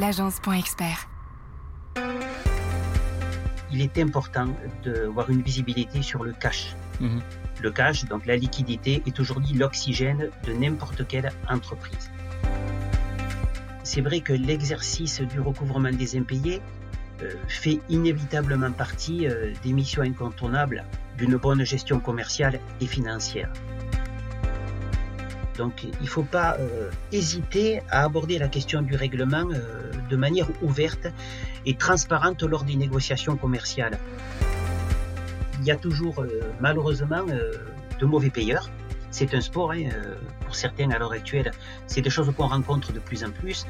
l'agence.expert. Il est important d'avoir une visibilité sur le cash. Mhm. Le cash, donc la liquidité, est aujourd'hui l'oxygène de n'importe quelle entreprise. C'est vrai que l'exercice du recouvrement des impayés euh, fait inévitablement partie euh, des missions incontournables d'une bonne gestion commerciale et financière. Donc il ne faut pas euh, hésiter à aborder la question du règlement euh, de manière ouverte et transparente lors des négociations commerciales. Il y a toujours euh, malheureusement de mauvais payeurs. C'est un sport, hein, pour certains à l'heure actuelle, c'est des choses qu'on rencontre de plus en plus.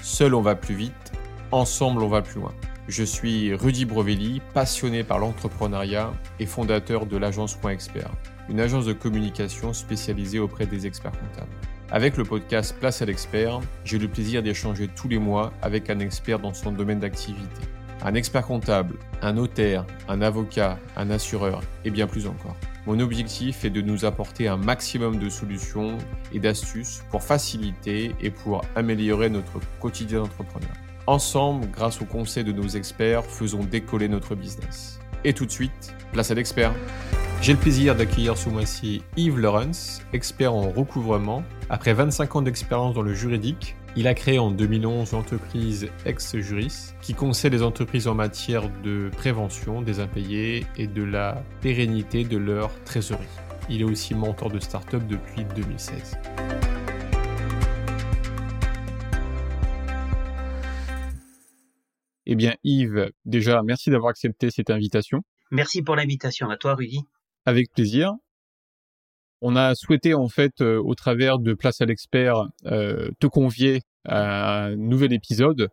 Seul on va plus vite, ensemble on va plus loin. Je suis Rudy Brovelli, passionné par l'entrepreneuriat et fondateur de l'agence Point Expert, une agence de communication spécialisée auprès des experts comptables. Avec le podcast Place à l'expert, j'ai le plaisir d'échanger tous les mois avec un expert dans son domaine d'activité. Un expert comptable, un notaire, un avocat, un assureur et bien plus encore. Mon objectif est de nous apporter un maximum de solutions et d'astuces pour faciliter et pour améliorer notre quotidien d'entrepreneur. Ensemble, grâce aux conseils de nos experts, faisons décoller notre business. Et tout de suite, place à l'expert. J'ai le plaisir d'accueillir ce mois-ci Yves Lawrence, expert en recouvrement. Après 25 ans d'expérience dans le juridique, il a créé en 2011 l'entreprise Ex-Juris, qui conseille les entreprises en matière de prévention des impayés et de la pérennité de leur trésorerie. Il est aussi mentor de start-up depuis 2016. Eh bien, Yves, déjà, merci d'avoir accepté cette invitation. Merci pour l'invitation à toi, Rudy. Avec plaisir. On a souhaité, en fait, euh, au travers de Place à l'expert, euh, te convier à un nouvel épisode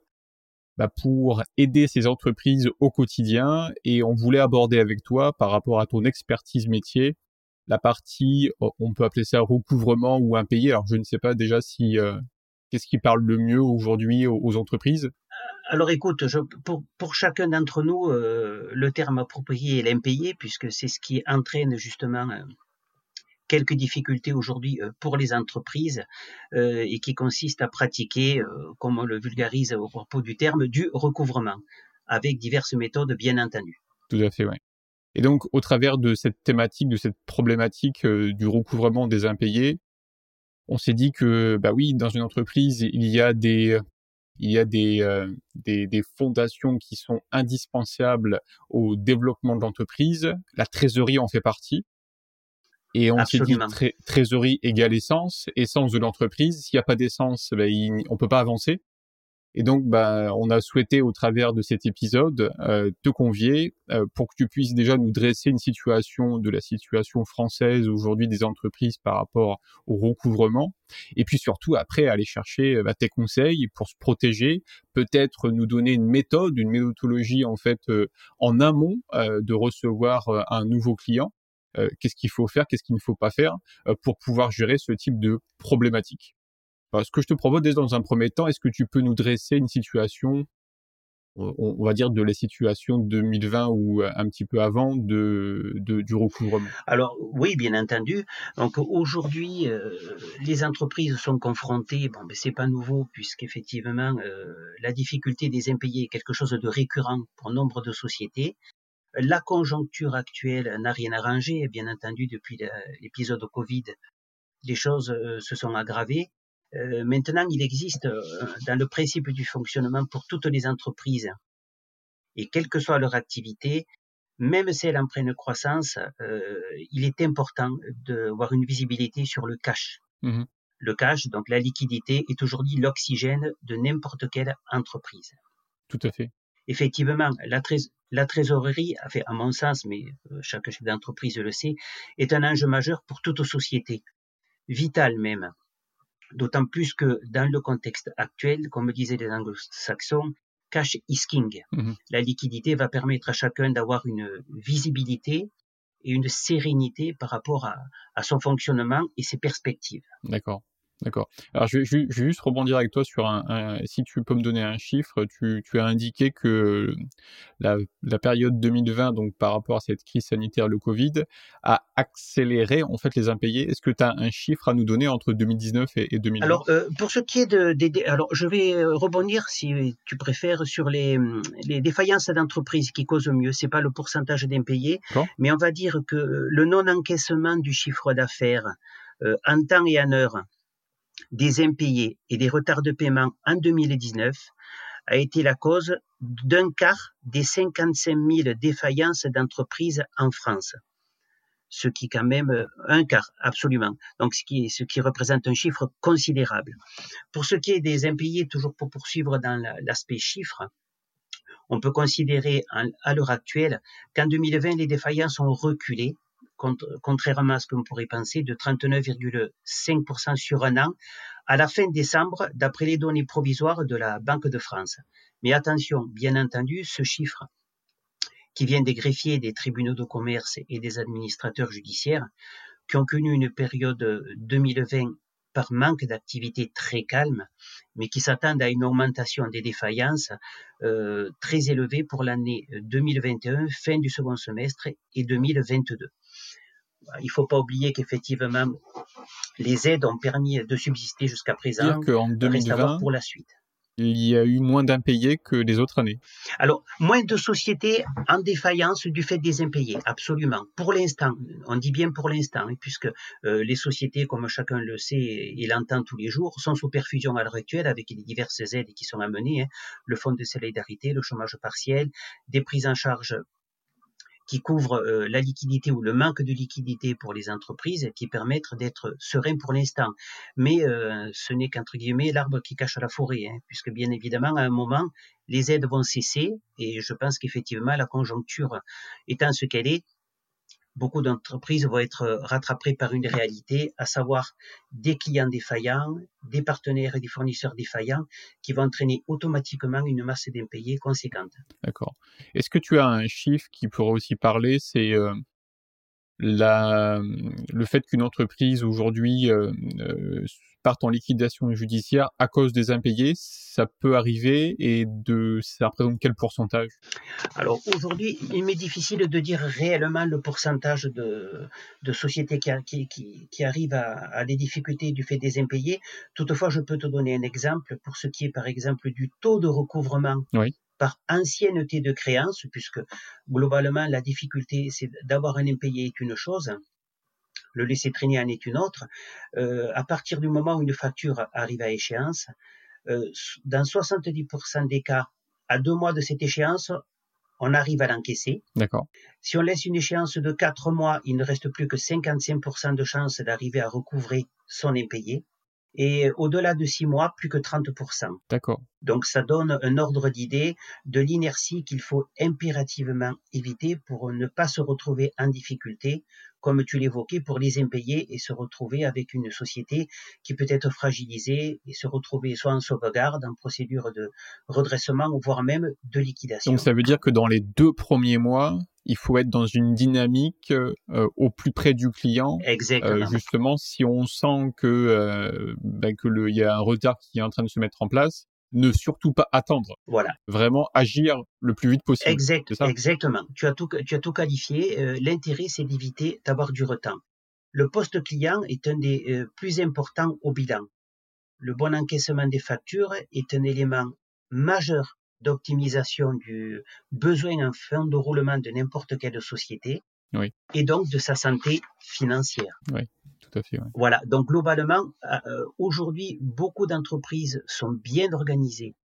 bah, pour aider ces entreprises au quotidien et on voulait aborder avec toi, par rapport à ton expertise métier, la partie, on peut appeler ça recouvrement ou impayé. Alors, je ne sais pas déjà si euh, qu'est-ce qui parle le mieux aujourd'hui aux, aux entreprises. Alors écoute, pour, chacun d'entre nous, euh, le terme approprié est l'impayé, puisque c'est ce qui entraîne justement euh, quelques difficultés aujourd'hui euh, pour les entreprises et qui consiste à pratiquer, comme on le vulgarise au propos du terme, du recouvrement, avec diverses méthodes bien entendu. Tout à fait, ouais. Et donc, au travers de cette thématique, de cette problématique du recouvrement des impayés, on s'est dit que, bah oui, dans une entreprise, il y a des, il y a des, euh, des, des, fondations qui sont indispensables au développement de l'entreprise. La trésorerie en fait partie. Et on s'est dit tré trésorerie égale essence, essence de l'entreprise. S'il n'y a pas d'essence, ben, il, on peut pas avancer. Et donc, bah, on a souhaité, au travers de cet épisode, euh, te convier euh, pour que tu puisses déjà nous dresser une situation de la situation française aujourd'hui des entreprises par rapport au recouvrement, et puis surtout après aller chercher bah, tes conseils pour se protéger, peut-être nous donner une méthode, une méthodologie en fait euh, en amont euh, de recevoir euh, un nouveau client. qu'est-ce qu'il faut faire, qu'est-ce qu'il ne faut pas faire pour pouvoir gérer ce type de problématique. Ce que je te propose dès dans un premier temps, est-ce que tu peux nous dresser une situation, on, va dire de la situation 2020 ou un petit peu avant de, du recouvrement? Alors oui, bien entendu. Donc aujourd'hui, euh, les entreprises sont confrontées. Bon, ben, c'est pas nouveau puisqu'effectivement euh, la difficulté des impayés est quelque chose de récurrent pour nombre de sociétés. La conjoncture actuelle n'a rien arrangé, bien entendu, depuis l'épisode Covid, les choses euh, se sont aggravées. Euh, maintenant, il existe euh, dans le principe du fonctionnement pour toutes les entreprises, et quelle que soit leur activité, même si elle en pleine croissance, euh, il est important d'avoir une visibilité sur le cash. Mmh. Le cash, donc la liquidité, est aujourd'hui l'oxygène de n'importe quelle entreprise. Tout à fait. Effectivement, la, trés la trésorerie, fait, à mon sens, mais chaque chef d'entreprise le sait, est un enjeu majeur pour toute société, vital même. D'autant plus que dans le contexte actuel, comme disaient les anglo-saxons, cash is king. Mmh. La liquidité va permettre à chacun d'avoir une visibilité et une sérénité par rapport à, à, son fonctionnement et ses perspectives. D'accord. D'accord. Alors je vais, je vais, juste rebondir avec toi sur un, un, si tu peux me donner un chiffre, tu, tu as indiqué que la, la, période 2020, donc par rapport à cette crise sanitaire, le Covid, a accéléré en fait les impayés. Est-ce que tu as un chiffre à nous donner entre 2019 et, et 2020 Alors euh, pour ce qui est de, de, alors je vais euh, rebondir si tu préfères sur les, les défaillances d'entreprise qui causent mieux. C'est pas le pourcentage d'impayés, mais on va dire que le non encaissement du chiffre d'affaires euh, en temps et en heure des impayés et des retards de paiement en 2019 a été la cause d'un quart des 55 000 défaillances d'entreprises en France. Ce qui quand même un quart, absolument. Donc ce qui, ce qui représente un chiffre considérable. Pour ce qui est des impayés, toujours pour poursuivre dans l'aspect chiffre, on peut considérer à l'heure actuelle qu'en 2020, les défaillances ont reculé contrairement à ce qu'on pourrait penser, de 39,5% sur un an à la fin décembre, d'après les données provisoires de la Banque de France. Mais attention, bien entendu, ce chiffre qui vient des greffiers des tribunaux de commerce et des administrateurs judiciaires, qui ont connu une période 2020 par manque d'activité très calme, mais qui s'attendent à une augmentation des défaillances euh, très élevée pour l'année 2021, fin du second semestre et 2022. Il ne faut pas oublier qu'effectivement, les aides ont permis de subsister jusqu'à présent. Dire qu'en 2020, pour la suite il y a eu moins d'impayés que les autres années. Alors, moins de sociétés en défaillance du fait des impayés, absolument. Pour l'instant, on dit bien pour l'instant, hein, puisque euh, les sociétés, comme chacun le sait et l'entend tous les jours, sont sous perfusion à l'heure actuelle avec les diverses aides qui sont amenées, hein. le fonds de solidarité, le chômage partiel, des prises en charge qui couvrent euh, la liquidité ou le manque de liquidité pour les entreprises, qui permettent d'être sereins pour l'instant. Mais euh, ce n'est qu'entre guillemets l'arbre qui cache la forêt, hein, puisque bien évidemment, à un moment, les aides vont cesser, et je pense qu'effectivement, la conjoncture étant ce qu'elle est, beaucoup d'entreprises vont être rattrapées par une réalité, à savoir des clients défaillants, des partenaires et des fournisseurs défaillants qui vont entraîner automatiquement une masse d'impayés conséquente. D'accord. Est-ce que tu as un chiffre qui pourrait aussi parler C'est euh, la, le fait qu'une entreprise aujourd'hui euh, euh, partent en liquidation judiciaire à cause des impayés, ça peut arriver et de ça représente quel pourcentage? Alors aujourd'hui, il m'est difficile de dire réellement le pourcentage de, de sociétés qui, qui, qui, arrivent à, à, des difficultés du fait des impayés. Toutefois, je peux te donner un exemple pour ce qui est par exemple du taux de recouvrement. Oui par ancienneté de créance, puisque globalement la difficulté c'est d'avoir un impayé est une chose, le laisser traîner en est une autre. Euh, à partir du moment où une facture arrive à échéance, euh, dans 70% des cas, à deux mois de cette échéance, on arrive à l'encaisser. D'accord. Si on laisse une échéance de quatre mois, il ne reste plus que 55% de chances d'arriver à recouvrer son impayé. Et au-delà de six mois, plus que 30%. D'accord. Donc ça donne un ordre d'idée de l'inertie qu'il faut impérativement éviter pour ne pas se retrouver en difficulté comme tu l'évoquais, pour les impayés et se retrouver avec une société qui peut être fragilisée et se retrouver soit en sauvegarde, en procédure de redressement, voire même de liquidation. Donc ça veut dire que dans les deux premiers mois, il faut être dans une dynamique euh, au plus près du client. Exactement. Euh, justement, si on sent que euh, ben, que le il y a un retard qui est en train de se mettre en place, ne surtout pas attendre. Voilà. Vraiment agir le plus vite possible. Exact, exactement. Tu as tout, tu as tout qualifié. L'intérêt, c'est d'éviter d'avoir du retard. Le poste client est un des plus importants au bilan. Le bon encaissement des factures est un élément majeur d'optimisation du besoin en fin de roulement de n'importe quelle société oui. et donc de sa santé financière. Oui. Voilà, donc globalement, euh, aujourd'hui, beaucoup d'entreprises sont bien organisées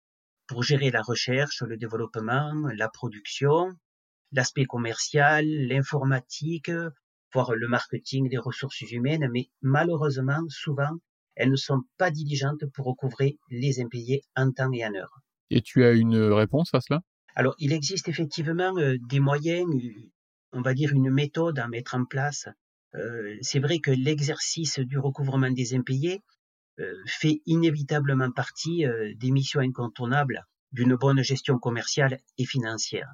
pour gérer la recherche, le développement, la production, l'aspect commercial, l'informatique, voire le marketing des ressources humaines, mais malheureusement, souvent, elles ne sont pas diligentes pour recouvrer les impayés en temps et en heure. Et tu as une réponse à cela? Alors, il existe effectivement euh, des moyens, on va dire une méthode à mettre en place euh, c'est vrai que l'exercice du recouvrement des impayés euh, fait inévitablement partie euh, des missions incontournables d'une bonne gestion commerciale et financière.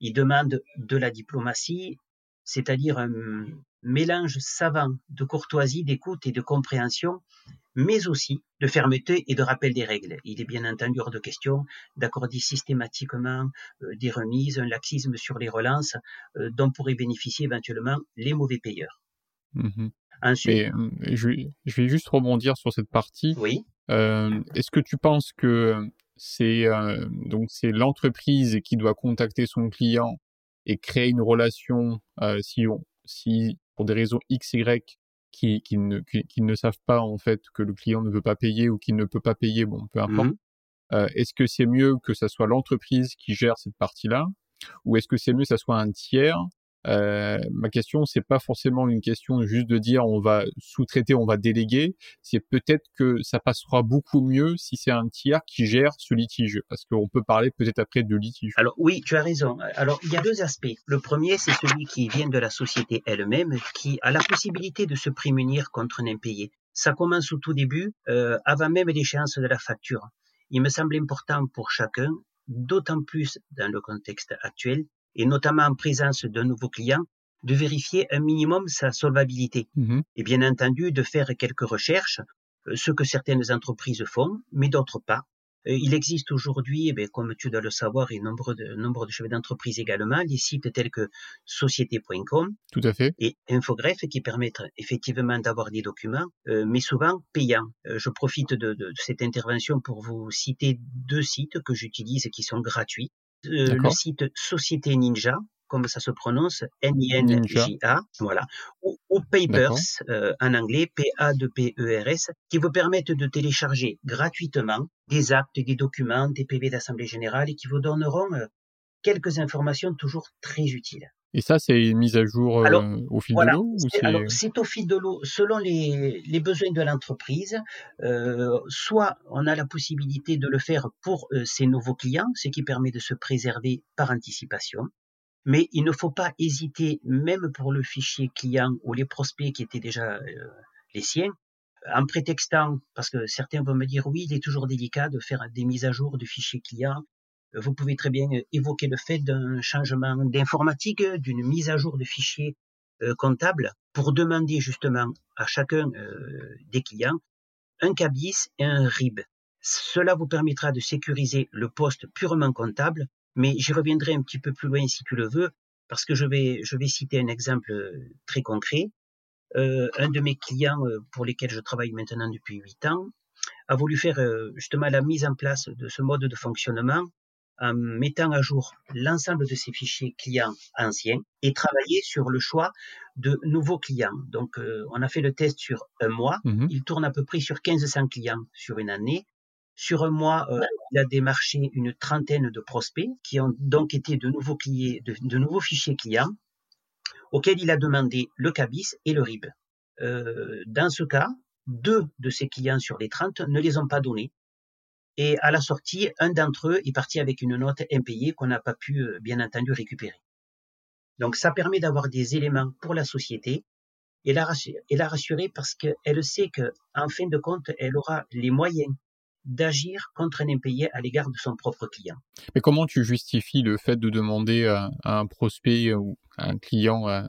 Il demande de la diplomatie, c'est-à-dire un, mélange savant de courtoisie, d'écoute et de compréhension, mais aussi de fermeté et de rappel des règles. Il est bien entendu hors de question d'accorder systématiquement euh, des remises, un laxisme sur les relances euh, dont pourraient bénéficier éventuellement les mauvais payeurs. Mmh Ensuite, je, vais juste rebondir sur cette partie. Oui. Est-ce que tu penses que c'est donc c'est l'entreprise qui doit contacter son client et créer une relation si on si pour des raisons X, Y, qui, qui, ne, qui, ne savent pas en fait que le client ne veut pas payer ou qu'il ne peut pas payer, bon, peu importe. Mmh euh, est-ce que c'est mieux que ça soit l'entreprise qui gère cette partie-là ou est-ce que c'est mieux que ça soit un tiers euh, ma question, c'est pas forcément une question juste de dire on va sous-traiter, on va déléguer. C'est peut-être que ça passera beaucoup mieux si c'est un tiers qui gère ce litige, parce qu'on peut parler peut-être après de litige. Alors oui, tu as raison. Alors il y a deux aspects. Le premier, c'est celui qui vient de la société elle-même, qui a la possibilité de se prémunir contre un impayé. Ça commence au tout début, euh, avant même l'échéance de la facture. Il me semble important pour chacun, d'autant plus dans le contexte actuel, et notamment en présence d'un nouveau client, de vérifier un minimum sa solvabilité. Mmh et bien entendu, de faire quelques recherches, euh, ce que certaines entreprises font, mais d'autres pas. Euh, il existe aujourd'hui, eh comme tu dois le savoir, et nombre de, nombre de chefs d'entreprise également, des sites tels que société.com Tout à fait. et Infogreffe qui permettent effectivement d'avoir des documents, euh, mais souvent payants. je profite de, de, cette intervention pour vous citer deux sites que j'utilise qui sont gratuits. Euh, le site Société Ninja, comme ça se prononce, N-I-N-J-A, voilà, ou, Papers, euh, en anglais, P-A-P-E-R-S, qui vous permettent de télécharger gratuitement des actes, des documents, des PV d'Assemblée Générale et qui vous donneront euh, quelques informations toujours très utiles. Et ça, c'est une mise à jour euh, au fil de l'eau C'est au fil de l'eau, selon les, les, besoins de l'entreprise. Euh, soit on a la possibilité de le faire pour euh, ses nouveaux clients, ce qui permet de se préserver par anticipation. Mais il ne faut pas hésiter, même pour le fichier client ou les prospects qui étaient déjà les siens, en prétextant, parce que certains vont me dire oui, il est toujours délicat de faire des mises à jour de fichiers clients vous pouvez très bien euh, évoquer le fait d'un changement d'informatique, d'une mise à jour de fichiers euh, comptables pour demander justement à chacun euh, des clients un CABIS et un RIB. Cela vous permettra de sécuriser le poste purement comptable, mais j'y reviendrai un petit peu plus loin si tu le veux, parce que je vais, je vais citer un exemple très concret. un de mes clients pour lesquels je travaille maintenant depuis huit ans a voulu faire justement la mise en place de ce mode de fonctionnement en mettant à jour l'ensemble de ces fichiers clients anciens et travailler sur le choix de nouveaux clients. Donc, euh, on a fait le test sur un mois. Mmh il tourne à peu près sur 1500 clients sur une année. Sur un mois, euh, il a démarché une trentaine de prospects qui ont donc été de nouveaux, clients, de, nouveaux fichiers clients auxquels il a demandé le CABIS et le RIB. Euh, dans ce cas, deux de ces clients sur les 30 ne les ont pas donnés et à la sortie, un d'entre eux est parti avec une note impayée qu'on n'a pas pu, euh, bien entendu, récupérer. Donc ça permet d'avoir des éléments pour la société et la rassurer, parce qu'elle sait qu'en fin de compte, elle aura les moyens d'agir contre un impayé à l'égard de son propre client. Mais comment tu justifies le fait de demander à, un prospect ou à un client euh,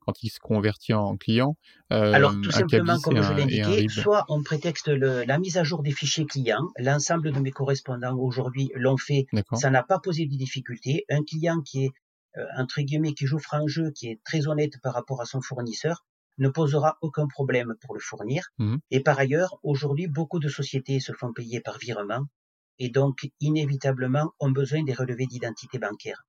quand il se convertit en client. Euh, Alors tout simplement, comme je l'ai indiqué, soit on prétexte la mise à jour des fichiers clients. L'ensemble de mes correspondants aujourd'hui l'ont fait. Ça n'a pas posé de difficultés. Un client qui est euh, entre guillemets qui joue franc jeu, qui est très honnête par rapport à son fournisseur, ne posera aucun problème pour le fournir. Mmh et par ailleurs, aujourd'hui, beaucoup de sociétés se font payer par virement et donc inévitablement ont besoin des relevés d'identité bancaire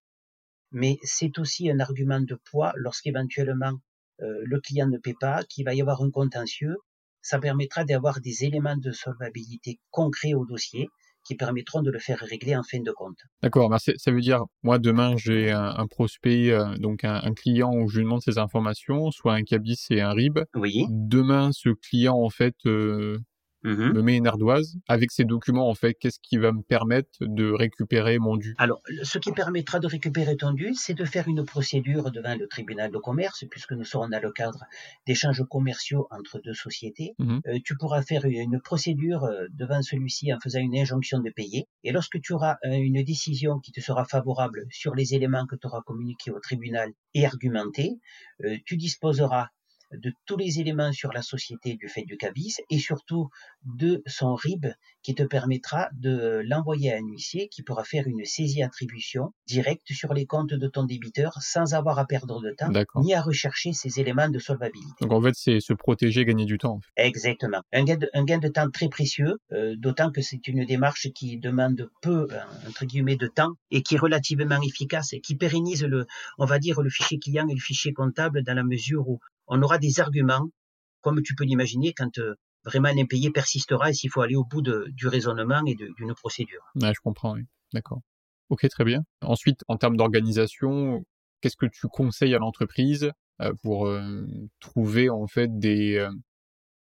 mais c'est aussi un argument de poids lorsqu'éventuellement euh, le client ne paie pas, qu'il va y avoir un contentieux. Ça permettra d'avoir des éléments de solvabilité concrets au dossier qui permettront de le faire régler en fin de compte. D'accord, ça veut dire, moi demain j'ai un, prospect, euh, donc un, client où je lui demande ses informations, soit un cabis et un RIB. Oui. Demain, ce client en fait euh, Mmh me met une ardoise. Avec ces documents, en fait, qu'est-ce qui va me permettre de récupérer mon dû? Alors, ce qui permettra de récupérer ton dû, c'est de faire une procédure devant le tribunal de commerce, puisque nous serons dans le cadre d'échanges commerciaux entre deux sociétés. Mmh euh, tu pourras faire une procédure euh, devant celui-ci en faisant une injonction de payer. Et lorsque tu auras euh, une décision qui te sera favorable sur les éléments que tu auras communiqués au tribunal et argumentés, tu disposeras de tous les éléments sur la société du fait du CABIS et surtout de son RIB qui te permettra de l'envoyer à un huissier qui pourra faire une saisie attribution directe sur les comptes de ton débiteur sans avoir à perdre de temps ni à rechercher ces éléments de solvabilité. Donc en fait, c'est se protéger, gagner du temps. Exactement. Un gain, de, un gain de temps très précieux, euh, d'autant que c'est une démarche qui demande peu, euh, entre guillemets, de temps et qui est relativement efficace et qui pérennise le, on va dire, le fichier client et le fichier comptable dans la mesure où on aura des arguments, comme tu peux l'imaginer, quand euh, vraiment l'impayé persistera et s'il faut aller au bout de, du raisonnement et d'une procédure. Ouais, je comprends, oui. D'accord. Ok, très bien. Ensuite, en termes d'organisation, qu'est-ce que tu conseilles à l'entreprise euh, pour euh, trouver en fait des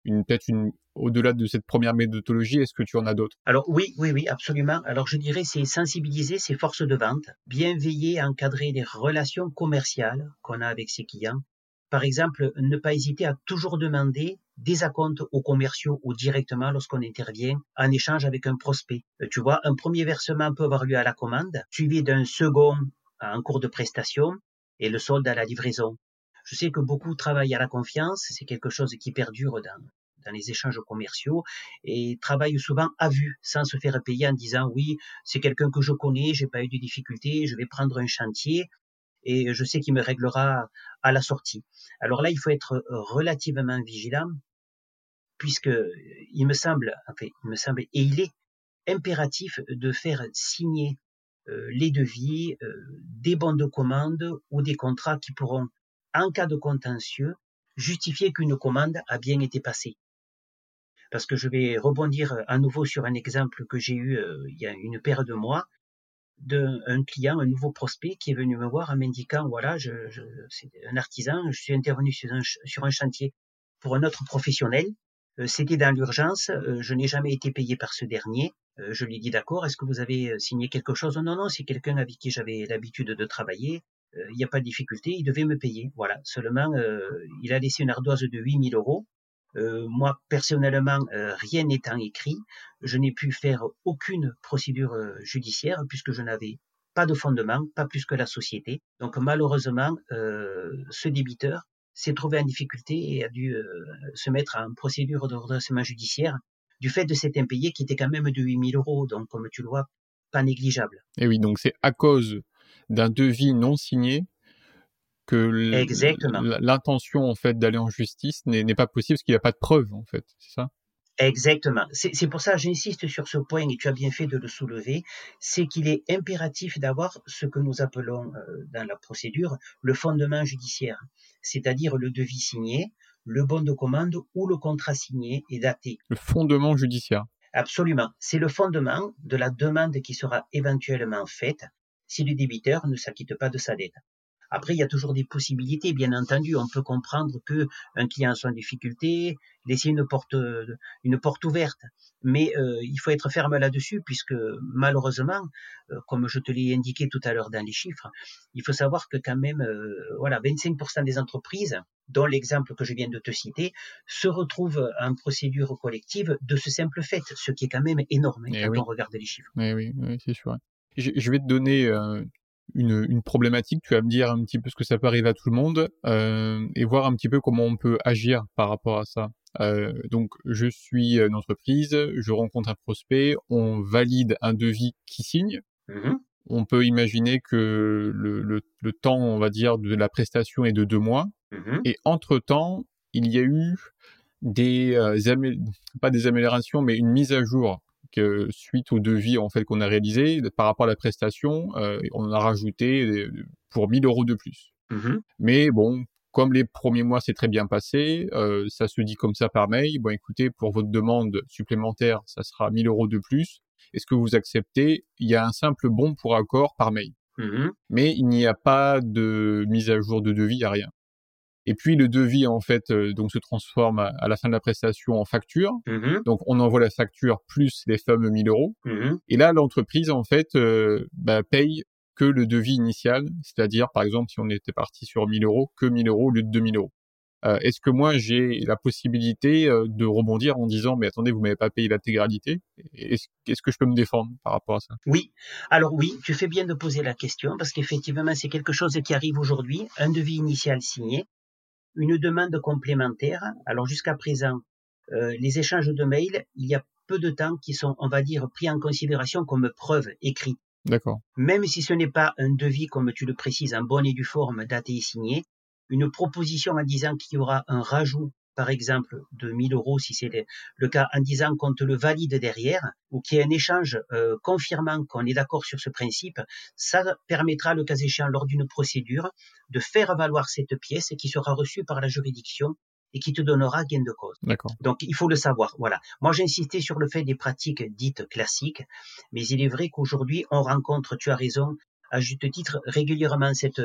une peut-être une au-delà de cette première méthodologie, est-ce que tu en as d'autres? Alors oui, oui, oui, absolument. Alors je dirais c'est sensibiliser ses forces de vente, bien veiller à encadrer les relations commerciales qu'on a avec ses clients. Par exemple, ne pas hésiter à toujours demander des acomptes aux commerciaux ou directement lorsqu'on intervient en échange avec un prospect. Euh, tu vois, un premier versement peut avoir lieu à la commande, suivi d'un second en cours de prestation et le solde à la livraison. Je sais que beaucoup travaillent à la confiance, c'est quelque chose qui perdure dans, dans les échanges commerciaux et travaillent souvent à vue, sans se faire payer en disant oui, c'est quelqu'un que je connais, j'ai pas eu de difficultés, je vais prendre un chantier et je sais qu'il me réglera à la sortie. Alors là, il faut être relativement vigilant puisque il me semble, enfin, il me semble, et il est impératif de faire signer euh, les devis, euh, des bons de commande ou des contrats qui pourront, en cas de contentieux, justifier qu'une commande a bien été passée parce que je vais rebondir à nouveau sur un exemple que j'ai eu euh, il y a une paire de mois d'un client, un nouveau prospect qui est venu me voir en m'indiquant voilà, je, je c'est un artisan, je suis intervenu sur un, chantier pour un autre professionnel. Euh, c'était dans l'urgence, euh, je n'ai jamais été payé par ce dernier. Je lui ai dit d'accord, est-ce que vous avez signé quelque chose? Non, non, c'est quelqu'un avec qui j'avais l'habitude de travailler. Il n'y a pas de difficulté, il devait me payer. Voilà. Seulement, il a laissé une ardoise de 8000 euros euh, moi, personnellement, euh, rien n'étant écrit, je n'ai pu faire aucune procédure euh, judiciaire puisque je n'avais pas de fondement, pas plus que la société. Donc malheureusement, ce débiteur s'est trouvé en difficulté et a dû se mettre en procédure de redressement judiciaire du fait de cet impayé qui était quand même de 8000 euros. Donc comme tu le vois, pas négligeable. Et oui, donc c'est à cause d'un devis non signé que l'intention en fait d'aller en justice n'est pas possible parce qu'il n'y a pas de preuve en fait, c'est ça? Exactement. C'est pour ça que j'insiste sur ce point et tu as bien fait de le soulever, c'est qu'il est impératif d'avoir ce que nous appelons euh, dans la procédure le fondement judiciaire, c'est-à-dire le devis signé, le bon de commande ou le contrat signé et daté. Le fondement judiciaire. Absolument. C'est le fondement de la demande qui sera éventuellement faite si le débiteur ne s'acquitte pas de sa dette. Après, il y a toujours des possibilités, bien entendu. On peut comprendre que un client soit en difficulté, laisser une porte, une porte ouverte. Mais euh, il faut être ferme là-dessus, puisque malheureusement, euh, comme je te l'ai indiqué tout à l'heure dans les chiffres, il faut savoir que quand même, euh, voilà, 25% des entreprises, dont l'exemple que je viens de te citer, se retrouvent en procédure collective de ce simple fait, ce qui est quand même énorme hein, eh quand on regarde les chiffres. Eh oui, oui c'est sûr. Je, vais te donner une, une, problématique, tu vas me dire un petit peu ce que ça peut arriver à tout le monde euh, et voir un petit peu comment on peut agir par rapport à ça. Euh, donc, je suis une entreprise, je rencontre un prospect, on valide un devis qui signe. Mmh on peut imaginer que le, le, le, temps, on va dire, de la prestation est de deux mois. Mmh et entre-temps, il y a eu des, euh, pas des améliorations, mais une mise à jour que suite au devis en fait qu'on a réalisé par rapport à la prestation, euh, on a rajouté euh, pour 1000 euros de plus. Mmh Mais bon, comme les premiers mois s'est très bien passé, euh, ça se dit comme ça par mail. Bon, écoutez, pour votre demande supplémentaire, ça sera 1000 euros de plus. Est-ce que vous acceptez? Il y a un simple bon pour accord par mail. Mmh Mais il n'y a pas de mise à jour de devis, il n'y a rien. Et puis le devis en fait euh, donc se transforme à, la fin de la prestation en facture. Mmh donc on envoie la facture plus les fameux 1000 euros. Mmh Et là l'entreprise en fait euh, bah, paye que le devis initial, c'est-à-dire par exemple si on était parti sur 1000 euros, que 1000 euros au lieu de 2000 euros. Euh, Est-ce que moi j'ai la possibilité de rebondir en disant mais attendez vous m'avez pas payé l'intégralité? Est-ce est que je peux me défendre par rapport à ça? Oui, alors oui, tu fais bien de poser la question parce qu'effectivement c'est quelque chose qui arrive aujourd'hui, un devis initial signé une demande complémentaire. Alors jusqu'à présent, euh, les échanges de mails, il y a peu de temps qui sont, on va dire, pris en considération comme preuve écrite. D'accord. Même si ce n'est pas un devis, comme tu le précises, en bonne et due forme, daté et signé, une proposition en disant qu'il y aura un rajout par exemple, de 1000 euros, si c'est le cas, en disant qu'on te le valide derrière, ou qu'il y ait un échange euh, confirmant qu'on est d'accord sur ce principe, ça permettra, le cas échéant, lors d'une procédure, de faire valoir cette pièce qui sera reçue par la juridiction et qui te donnera gain de cause. Donc il faut le savoir. Voilà. Moi j'ai insisté sur le fait des pratiques dites classiques, mais il est vrai qu'aujourd'hui on rencontre, tu as raison, à juste titre régulièrement cette,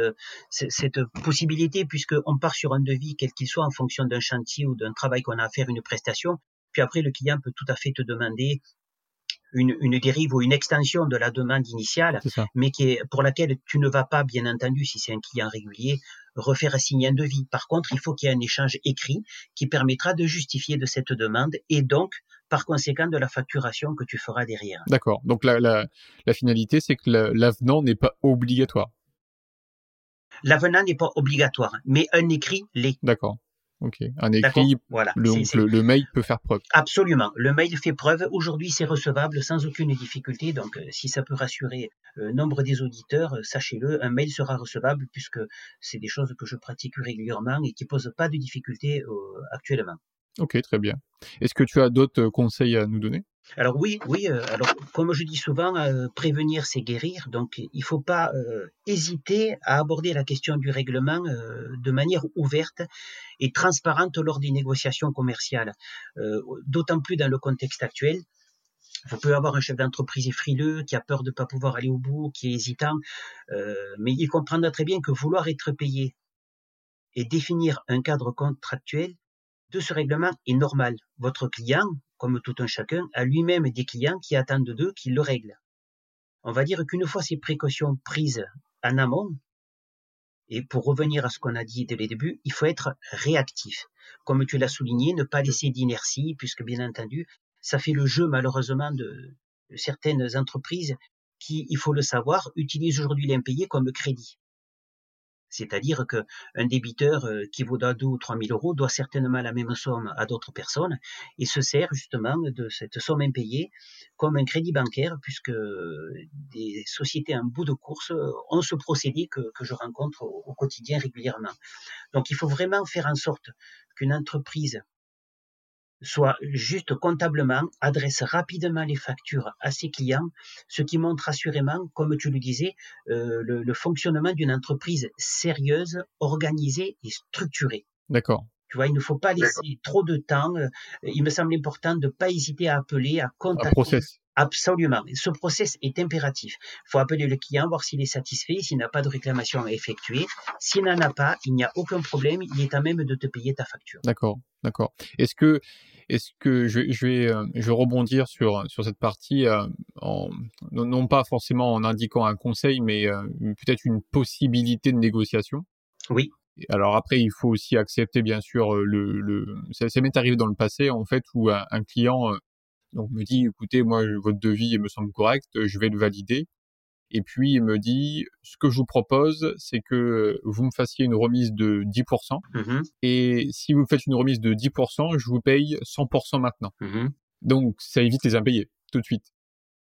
cette possibilité puisqu'on part sur un devis quel qu'il soit en fonction d'un chantier ou d'un travail qu'on a à faire, une prestation. Puis après, le client peut tout à fait te demander une, une, dérive ou une extension de la demande initiale, mais qui est, pour laquelle tu ne vas pas, bien entendu, si c'est un client régulier, refaire signer un devis. Par contre, il faut qu'il y ait un échange écrit qui permettra de justifier de cette demande et donc, par conséquent, de la facturation que tu feras derrière. D'accord. Donc la, la, la finalité, c'est que l'avenant n'est pas obligatoire. L'avenant n'est pas obligatoire, mais un écrit l'est. D'accord. Ok. Un écrit, voilà. Le, le, mail peut faire preuve. Absolument. Le mail fait preuve. Aujourd'hui, c'est recevable sans aucune difficulté. Donc, euh, si ça peut rassurer euh, nombre des auditeurs, euh, sachez-le, un mail sera recevable puisque c'est des choses que je pratique régulièrement et qui posent pas de difficultés actuellement. Ok, très bien. Est-ce que tu as d'autres conseils à nous donner? Alors oui, oui. Euh, alors comme je dis souvent, euh, prévenir c'est guérir. Donc il faut pas euh, hésiter à aborder la question du règlement de manière ouverte et transparente lors des négociations commerciales. D'autant plus dans le contexte actuel. Vous pouvez avoir un chef d'entreprise frileux qui a peur de ne pas pouvoir aller au bout, qui est hésitant, mais il comprendra très bien que vouloir être payé et définir un cadre contractuel de ce règlement est normal. Votre client, comme tout un chacun, a lui-même des clients qui attendent d'eux qu'il le règle. On va dire qu'une fois ces précautions prises en amont, et pour revenir à ce qu'on a dit dès le début, il faut être réactif. Comme tu l'as souligné, ne pas laisser d'inertie, puisque bien entendu, ça fait le jeu malheureusement de, certaines entreprises qui, il faut le savoir, utilisent aujourd'hui l'impayé comme crédit. C'est-à-dire qu'un débiteur euh, qui vaut 2 ou 3 000 euros doit certainement la même somme à d'autres personnes et se sert justement de cette somme impayée comme un crédit bancaire puisque des sociétés en bout de course ont ce procédé que, je rencontre au quotidien régulièrement. Donc il faut vraiment faire en sorte qu'une entreprise soit juste comptablement, adresse rapidement les factures à ses clients, ce qui montre assurément, comme tu le disais, euh, le, fonctionnement d'une entreprise sérieuse, organisée et structurée. D'accord. Tu vois, il ne faut pas laisser trop de temps. Il me semble important de ne pas hésiter à appeler, à contacter. Un process. Absolument. Ce process est impératif. Il faut appeler le client, voir s'il est satisfait, s'il n'a pas de réclamation à effectuer. S'il n'en a pas, il n'y a aucun problème. Il est à même de te payer ta facture. D'accord, d'accord. Est-ce que est-ce que je, je, vais, euh, je vais rebondir sur, sur cette partie, euh, en, non pas forcément en indiquant un conseil, mais euh, peut-être une possibilité de négociation? Oui. Alors après, il faut aussi accepter, bien sûr, le, le... ça, m'est arrivé dans le passé, en fait, où un, un client donc me dit, écoutez, moi, votre devis me semble correct, je vais le valider. Et puis il me dit, ce que je vous propose, c'est que vous me fassiez une remise de 10%. Mmh Et si vous faites une remise de 10%, je vous paye 100% maintenant. Mmh Donc ça évite les impayés tout de suite.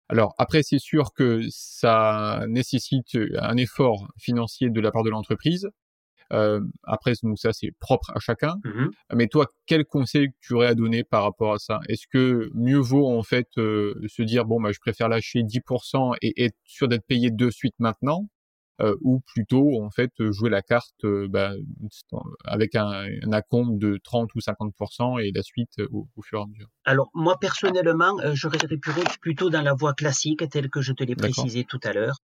Alors après, c'est sûr que ça nécessite un effort financier de la part de l'entreprise. Euh, après, donc ça, c'est propre à chacun. Mmh Mais toi, quel conseil tu aurais à donner par rapport à ça? Est-ce que mieux vaut en fait euh, se dire bon, bah, je préfère lâcher 10% et être sûr d'être payé de suite maintenant, euh, ou plutôt en fait jouer la carte bah, avec un, un acompte de 30 ou 50% et la suite au, fur et à mesure? Alors moi personnellement, j'aurais répondu plutôt dans la voie classique telle que je te l'ai précisé tout à l'heure.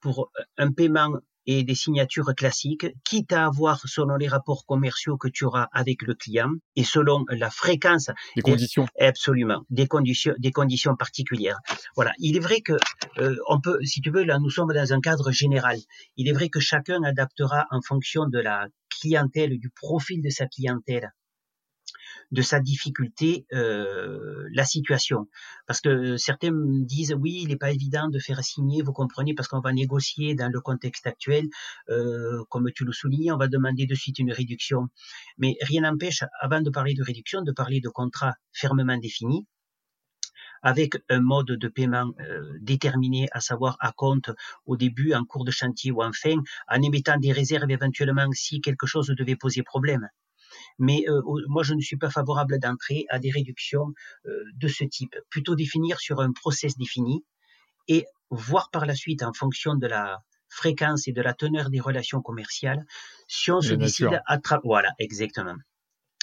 pour un paiement et des signatures classiques, quitte à avoir selon les rapports commerciaux que tu auras avec le client et selon la fréquence. Des conditions. Absolument, des conditions, des conditions particulières. Voilà. Il est vrai que euh, on peut, si tu veux, là nous sommes dans un cadre général. Il est vrai que chacun adaptera en fonction de la clientèle, du profil de sa clientèle, de sa difficulté euh, la situation. Parce que certains me disent oui, il n'est pas évident de faire signer, vous comprenez, parce qu'on va négocier dans le contexte actuel, euh, comme tu le soulignes, on va demander de suite une réduction. Mais rien n'empêche, avant de parler de réduction, de parler de contrat fermement défini avec un mode de paiement euh, déterminé, à savoir à compte au début, en cours de chantier ou en fin, en émettant des réserves éventuellement si quelque chose devait poser problème. Mais euh, moi, je ne suis pas favorable d'entrer à des réductions euh, de ce type. Plutôt définir sur un process défini et voir par la suite, en fonction de la fréquence et de la teneur des relations commerciales, si on se décide à... Voilà, exactement.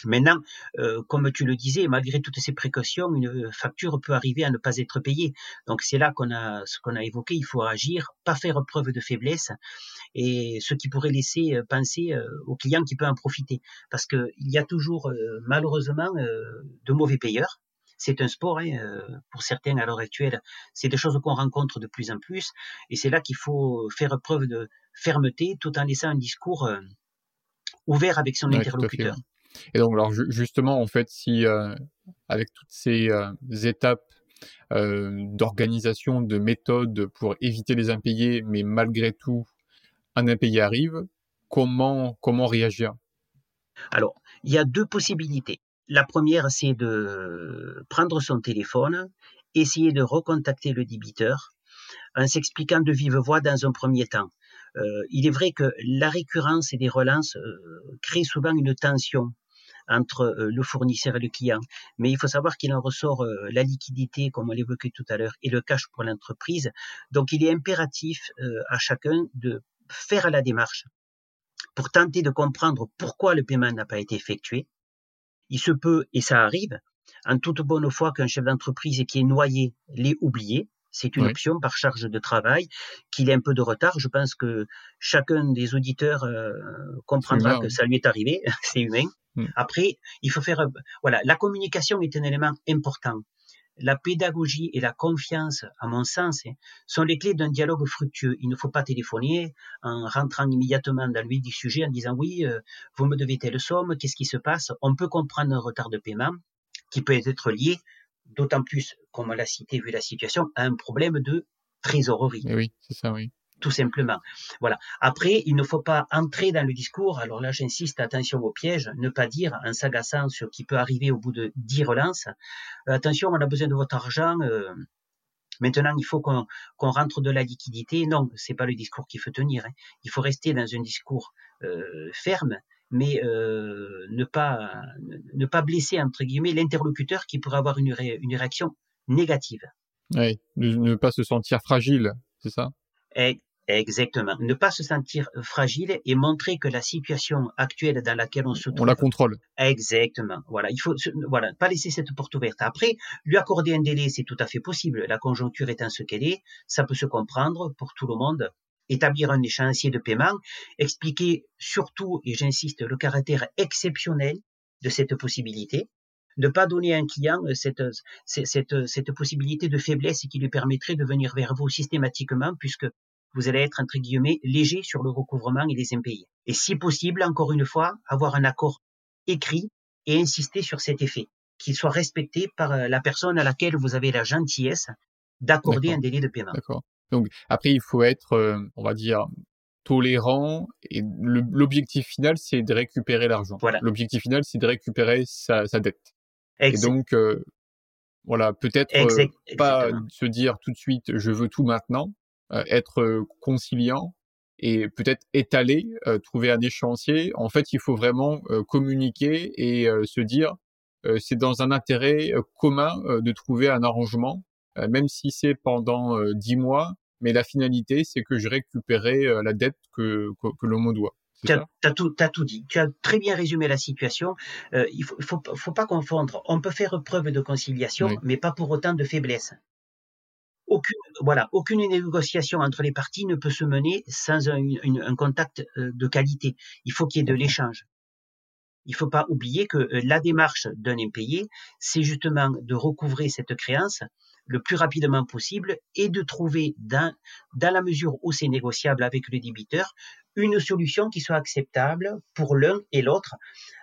Maintenant, euh, comme tu le disais, malgré toutes ces précautions, une facture peut arriver à ne pas être payée. Donc c'est là qu'on a ce qu'on a évoqué. Il faut agir, pas faire preuve de faiblesse, et ce qui pourrait laisser euh, penser euh, au client qui peut en profiter, parce qu'il y a toujours malheureusement de mauvais payeurs. C'est un sport, hein, pour certains à l'heure actuelle. C'est des choses qu'on rencontre de plus en plus, et c'est là qu'il faut faire preuve de fermeté, tout en laissant un discours ouvert avec son interlocuteur. Et donc, alors justement, en fait, si euh, avec toutes ces euh, étapes euh, d'organisation, de méthode pour éviter les impayés, mais malgré tout, un impayé arrive, comment réagir? Alors, il y a deux possibilités. La première, c'est de prendre son téléphone, essayer de recontacter le débiteur en s'expliquant de vive voix dans un premier temps. Euh, il est vrai que la récurrence et des relances euh, créent souvent une tension entre euh, le fournisseur et le client. Mais il faut savoir qu'il en ressort la liquidité, comme on l'évoquait tout à l'heure, et le cash pour l'entreprise. Donc il est impératif à chacun de faire la démarche pour tenter de comprendre pourquoi le paiement n'a pas été effectué. Il se peut, et ça arrive, en toute bonne foi qu'un chef d'entreprise qui est noyé l'ait oublié, c'est une option par charge de travail, qu'il ait un peu de retard. Je pense que chacun des auditeurs euh, comprendra que ça lui est arrivé, c'est humain. Mm. Après, il faut faire, voilà, la communication est un élément important. La pédagogie et la confiance, à mon sens, hein, sont les clés d'un dialogue fructueux. Il ne faut pas téléphoner en rentrant immédiatement dans le du sujet en disant oui, euh, vous me devez telle somme, qu'est-ce qui se passe? On peut comprendre un retard de paiement qui peut être lié d'autant plus, comme on l'a cité, vu la situation, à un problème de trésorerie. Eh oui, c'est ça, oui. Tout simplement. Voilà. Après, il ne faut pas entrer dans le discours. Alors là, j'insiste, attention au piège. Ne pas dire en s'agaçant ce qui peut arriver au bout de dix relances. Euh, attention, on a besoin de votre argent. Euh, maintenant, il faut qu'on rentre de la liquidité. Non, c'est pas le discours qu'il faut tenir. Hein. Il faut rester dans un discours euh, ferme mais euh, ne pas ne pas blesser entre guillemets l'interlocuteur qui pourrait avoir une, une réaction négative. Oui, ne, pas se sentir fragile, c'est ça? Exactement. Ne pas se sentir fragile et montrer que la situation actuelle dans laquelle on se trouve. On la contrôle. Exactement. Voilà. Il faut, voilà, pas laisser cette porte ouverte. Après, lui accorder un délai, c'est tout à fait possible. La conjoncture étant ce qu'elle est, ça peut se comprendre pour tout le monde établir un échéancier de paiement, expliquer surtout, et j'insiste, le caractère exceptionnel de cette possibilité, ne pas donner à un client cette, cette, cette possibilité de faiblesse qui lui permettrait de venir vers vous systématiquement puisque vous allez être, entre guillemets, léger sur le recouvrement et les impayés. Et si possible, encore une fois, avoir un accord écrit et insister sur cet effet, qu'il soit respecté par la personne à laquelle vous avez la gentillesse d'accorder un délai de paiement. D'accord. Donc après, il faut être, euh, on va dire, tolérant et l'objectif final, c'est de récupérer l'argent. Voilà. L'objectif final, c'est de récupérer sa, sa dette. Et donc, euh, voilà, peut-être euh, pas se dire tout de suite, je veux tout maintenant, être conciliant et peut-être étaler, trouver un échéancier. En fait, il faut vraiment communiquer et se dire, c'est dans un intérêt commun de trouver un arrangement euh, même si c'est pendant euh, dix mois, mais la finalité, c'est que je récupérais euh, la dette que, que, l'on me doit. Tu as, tout, tout dit. Tu as très bien résumé la situation. il faut, faut, faut, pas confondre. On peut faire preuve de conciliation, mais pas pour autant de faiblesse. Aucune, voilà, aucune négociation entre les parties ne peut se mener sans un, un contact de qualité. Il faut qu'il y ait de l'échange. Il ne faut pas oublier que la démarche d'un impayé, c'est justement de recouvrer cette créance le plus rapidement possible et de trouver, dans, dans la mesure où c'est négociable avec le débiteur, une solution qui soit acceptable pour l'un et l'autre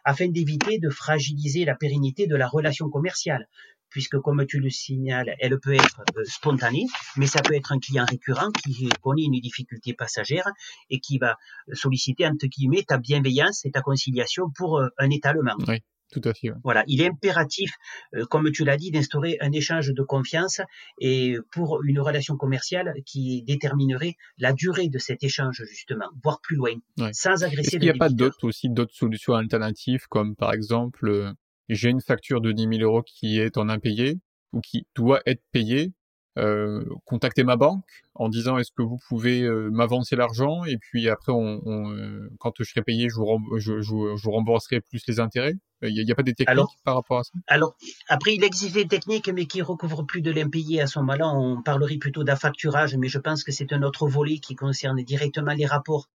afin d'éviter de fragiliser la pérennité de la relation commerciale puisque comme tu le signales, elle peut être euh, spontanée, mais ça peut être un client récurrent qui connaît une difficulté passagère et qui va solliciter, entre guillemets, ta bienveillance et ta conciliation pour euh, un étalement. Oui. Tout à fait. Voilà, il est impératif, euh, comme tu l'as dit, d'instaurer un échange de confiance et pour une relation commerciale qui déterminerait la durée de cet échange justement, voire plus loin, sans agresser. Est-ce qu'il n'y a pas d'autres aussi d'autres solutions alternatives comme par exemple j'ai une facture de 10 000 euros qui est en impayé ou qui doit être payée, euh, contacter ma banque en disant est-ce que vous pouvez euh, m'avancer l'argent et puis après on, on euh, quand je serai payé je vous, je, je, je vous rembourserai plus les intérêts. Il n'y a, a, pas des techniques par rapport à ça? Alors après il existe des techniques mais qui recouvrent plus de l'impayé à ce moment-là. On parlerait plutôt d'affacturage mais je pense que c'est un autre volet qui concerne directement les rapports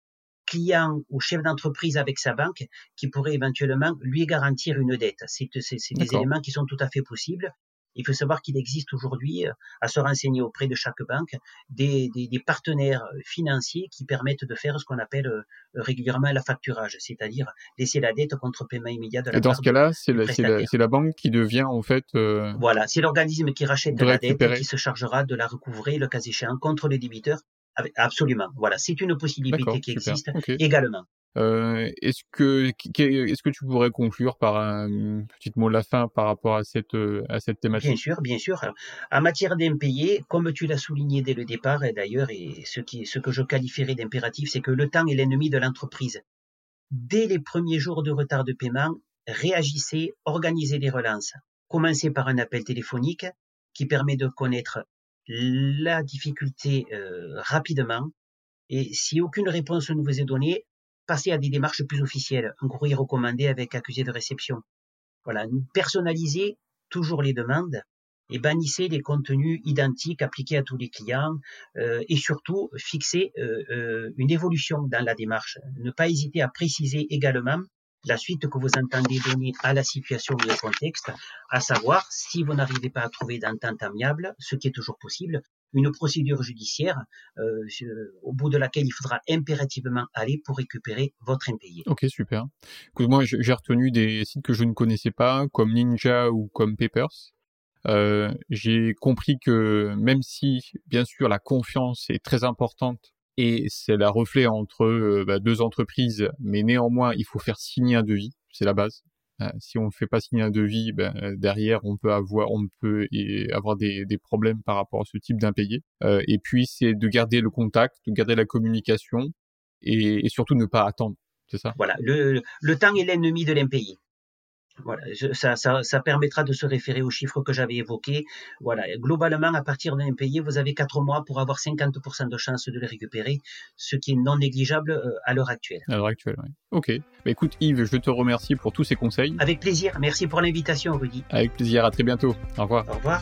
client ou chef d'entreprise avec sa banque qui pourrait éventuellement lui garantir une dette. C'est des éléments qui sont tout à fait possibles. Il faut savoir qu'il existe aujourd'hui, euh, à se renseigner auprès de chaque banque, des, des, des, partenaires financiers qui permettent de faire ce qu'on appelle euh, régulièrement la facturage, c'est-à-dire laisser la dette contre paiement immédiat de la Et dans ce cas-là, c'est la, la, la, banque qui devient en fait. Euh, voilà, c'est l'organisme qui rachète de la dette qui se chargera de la recouvrer, le cas échéant, contre les débiteurs Absolument. Voilà, c'est une possibilité qui existe également. Euh, est-ce que est-ce que tu pourrais conclure par un petit mot de la fin par rapport à cette à cette thématique? Bien sûr, bien sûr. en matière d'impayés, comme tu l'as souligné dès le départ, et d'ailleurs, et ce qui ce que je qualifierais d'impératif, c'est que le temps est l'ennemi de l'entreprise. Dès les premiers jours de retard de paiement, réagissez, organisez des relances. Commencez par un appel téléphonique qui permet de connaître la difficulté euh, rapidement. Et si aucune réponse ne vous est donnée, passez à des démarches plus officielles, un courrier recommandé avec accusé de réception. Voilà, personnalisez toujours les demandes et bannissez les contenus identiques appliqués à tous les clients euh, et surtout fixez euh, une évolution dans la démarche. Ne pas hésiter à préciser également la suite que vous entendez donner à la situation et au contexte, à savoir si vous n'arrivez pas à trouver d'entente amiable, ce qui est toujours possible, une procédure judiciaire euh, au bout de laquelle il faudra impérativement aller pour récupérer votre impayé. Ok, super. Écoute, moi, j'ai retenu des sites que je ne connaissais pas, comme Ninja ou comme Papers. Euh, j'ai compris que même si, bien sûr, la confiance est très importante et c'est la reflet entre euh, bah, deux entreprises, mais néanmoins, il faut faire signer un devis, c'est la base. Euh, si on ne fait pas signer un devis, ben, derrière, on peut avoir, des, problèmes par rapport à ce type d'impayé. Euh, et puis, c'est de garder le contact, de garder la communication et, et surtout ne pas attendre. C'est ça? Voilà, le temps est l'ennemi de l'impayé. Voilà, ça, ça, ça, permettra de se référer aux chiffres que j'avais évoqués. Voilà, globalement, à partir d'un impayé, vous avez quatre mois pour avoir 50% de chances de les récupérer, ce qui est non négligeable euh, à l'heure actuelle. À l'heure actuelle, oui. Ok. Bah, écoute, Yves, je te remercie pour tous ces conseils. Avec plaisir. Merci pour l'invitation, Rudy. Avec plaisir. À très bientôt. Au revoir. Au revoir.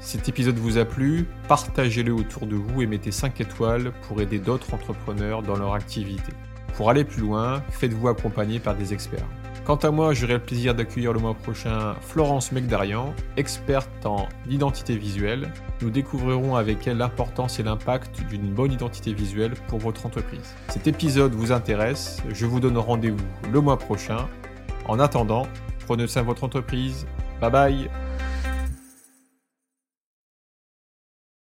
cet épisode vous a plu, partagez-le autour de vous et mettez 5 étoiles pour aider d'autres entrepreneurs dans leur activité. Pour aller plus loin, faites-vous accompagner par des experts. Quant à moi, j'aurai le plaisir d'accueillir le mois prochain Florence Megdarian, experte en identité visuelle. Nous découvrirons avec elle l'importance et l'impact d'une bonne identité visuelle pour votre entreprise. Cet épisode vous intéresse, je vous donne rendez-vous le mois prochain. En attendant, prenez soin de votre entreprise. Bye bye